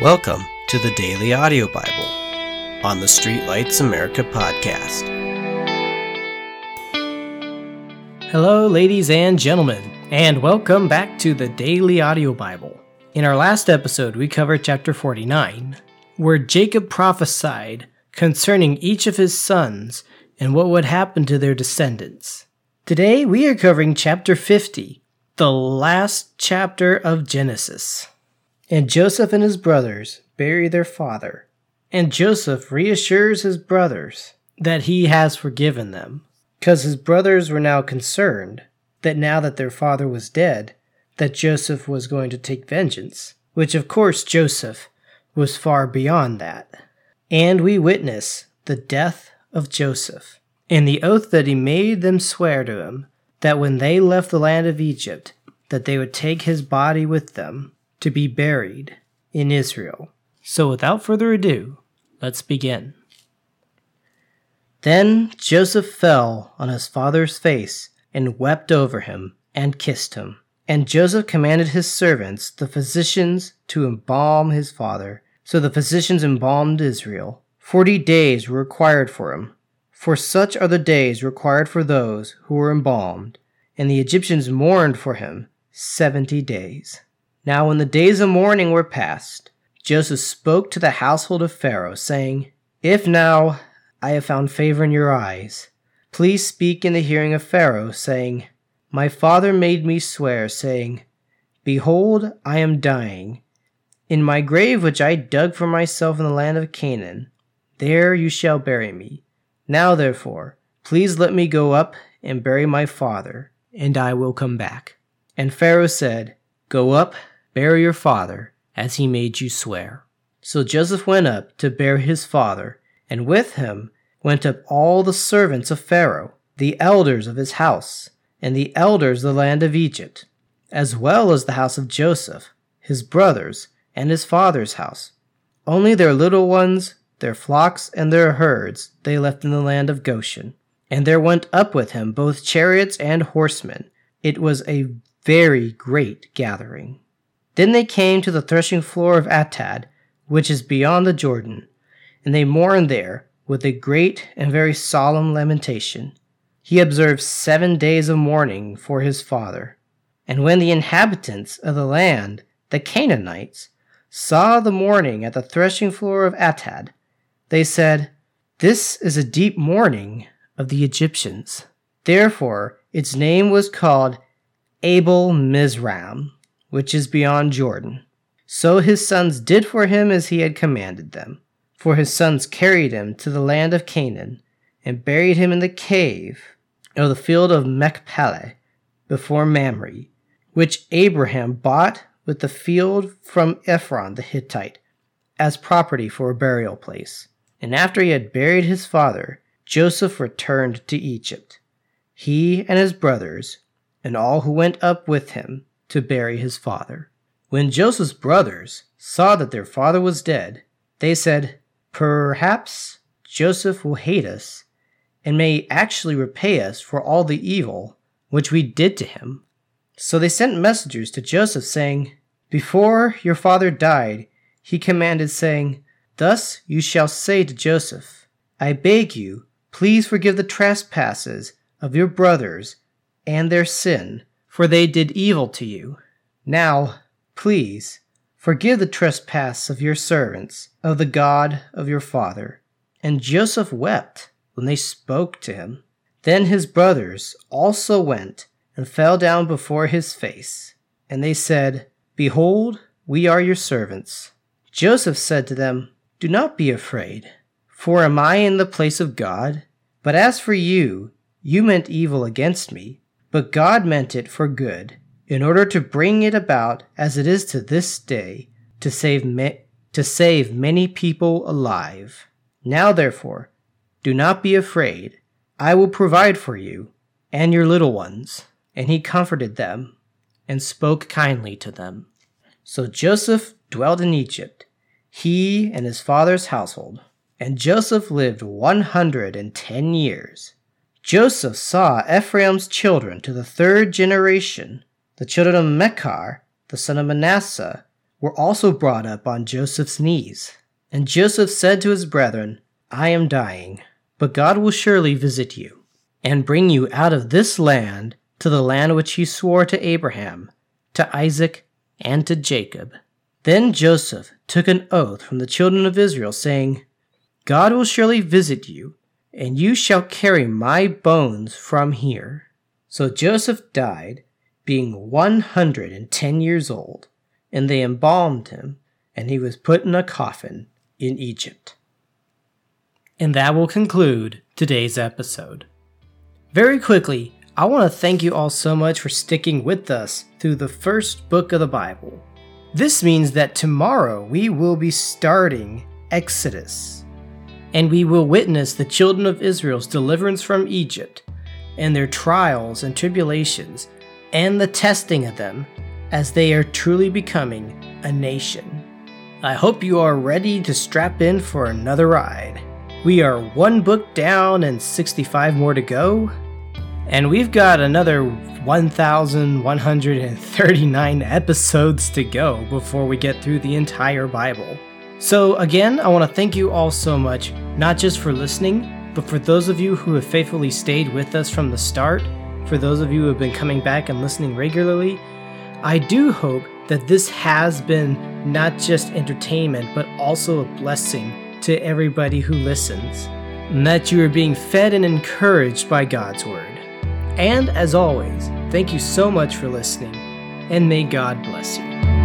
Welcome to the Daily Audio Bible on the Streetlights America podcast. Hello, ladies and gentlemen, and welcome back to the Daily Audio Bible. In our last episode, we covered chapter 49, where Jacob prophesied concerning each of his sons and what would happen to their descendants. Today, we are covering chapter 50, the last chapter of Genesis. And Joseph and his brothers bury their father. And Joseph reassures his brothers that he has forgiven them, because his brothers were now concerned that now that their father was dead, that Joseph was going to take vengeance, which of course Joseph was far beyond that. And we witness the death of Joseph, and the oath that he made them swear to him that when they left the land of Egypt, that they would take his body with them to be buried in Israel. So without further ado, let's begin. Then Joseph fell on his father's face and wept over him and kissed him. And Joseph commanded his servants, the physicians, to embalm his father. So the physicians embalmed Israel. Forty days were required for him, for such are the days required for those who were embalmed. And the Egyptians mourned for him seventy days. Now, when the days of mourning were past, Joseph spoke to the household of Pharaoh, saying, If now I have found favor in your eyes, please speak in the hearing of Pharaoh, saying, My father made me swear, saying, Behold, I am dying. In my grave which I dug for myself in the land of Canaan, there you shall bury me. Now, therefore, please let me go up and bury my father, and I will come back. And Pharaoh said, Go up, bury your father, as he made you swear. So Joseph went up to bear his father, and with him went up all the servants of Pharaoh, the elders of his house, and the elders of the land of Egypt, as well as the house of Joseph, his brothers, and his father's house. Only their little ones, their flocks, and their herds they left in the land of Goshen. And there went up with him both chariots and horsemen. It was a very great gathering. Then they came to the threshing floor of Atad, which is beyond the Jordan, and they mourned there with a great and very solemn lamentation. He observed seven days of mourning for his father. And when the inhabitants of the land, the Canaanites, saw the mourning at the threshing floor of Atad, they said, This is a deep mourning of the Egyptians. Therefore, its name was called Abel Mizraim, which is beyond Jordan. So his sons did for him as he had commanded them. For his sons carried him to the land of Canaan, and buried him in the cave of the field of Machpelah before Mamre, which Abraham bought with the field from Ephron the Hittite as property for a burial place. And after he had buried his father, Joseph returned to Egypt, he and his brothers, and all who went up with him to bury his father. When Joseph's brothers saw that their father was dead, they said, Perhaps Joseph will hate us and may actually repay us for all the evil which we did to him. So they sent messengers to Joseph, saying, Before your father died, he commanded, saying, Thus you shall say to Joseph, I beg you, please forgive the trespasses of your brothers and their sin, for they did evil to you. Now, please, forgive the trespass of your servants, of the God of your father. And Joseph wept when they spoke to him. Then his brothers also went and fell down before his face. And they said, Behold, we are your servants. Joseph said to them, Do not be afraid, for am I in the place of God? But as for you, you meant evil against me but God meant it for good, in order to bring it about as it is to this day, to save, me- to save many people alive. Now, therefore, do not be afraid. I will provide for you and your little ones. And he comforted them and spoke kindly to them. So Joseph dwelt in Egypt, he and his father's household. And Joseph lived one hundred and ten years Joseph saw Ephraim's children to the third generation, the children of Machir, the son of Manasseh, were also brought up on Joseph's knees. And Joseph said to his brethren, I am dying, but God will surely visit you, and bring you out of this land to the land which he swore to Abraham, to Isaac, and to Jacob. Then Joseph took an oath from the children of Israel, saying, God will surely visit you, and you shall carry my bones from here. So Joseph died, being one hundred and ten years old, and they embalmed him, and he was put in a coffin in Egypt. And that will conclude today's episode. Very quickly, I want to thank you all so much for sticking with us through the first book of the Bible. This means that tomorrow we will be starting Exodus, and we will witness the children of Israel's deliverance from Egypt and their trials and tribulations and the testing of them as they are truly becoming a nation. I hope you are ready to strap in for another ride. We are one book down and 65 more to go, and we've got another 1,139 episodes to go before we get through the entire Bible. So, again, I want to thank you all so much, not just for listening, but for those of you who have faithfully stayed with us from the start, for those of you who have been coming back and listening regularly. I do hope that this has been not just entertainment, but also a blessing to everybody who listens, and that you are being fed and encouraged by God's Word. And as always, thank you so much for listening, and may God bless you.